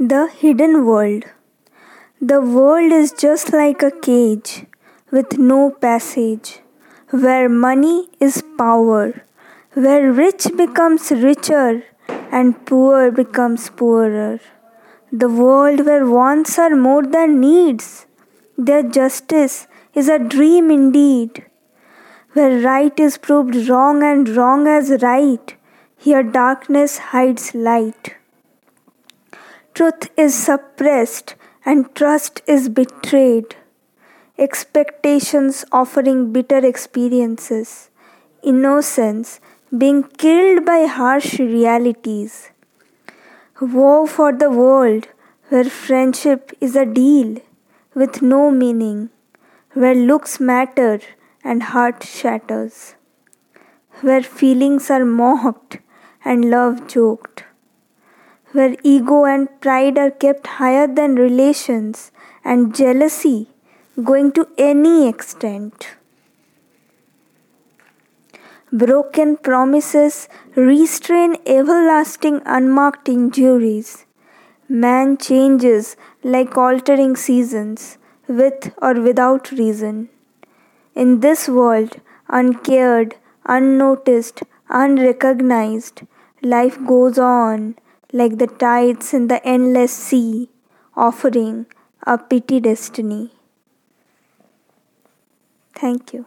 The hidden world. The world is just like a cage with no passage, where money is power, where rich becomes richer and poor becomes poorer. The world where wants are more than needs, their justice is a dream indeed, where right is proved wrong and wrong as right, here darkness hides light. Truth is suppressed and trust is betrayed. Expectations offering bitter experiences. Innocence being killed by harsh realities. Woe for the world where friendship is a deal with no meaning, where looks matter and heart shatters, where feelings are mocked and love joked where ego and pride are kept higher than relations and jealousy going to any extent. Broken promises restrain everlasting unmarked injuries. Man changes like altering seasons, with or without reason. In this world, uncared, unnoticed, unrecognized, life goes on like the tides in the endless sea, offering a pity destiny. Thank you.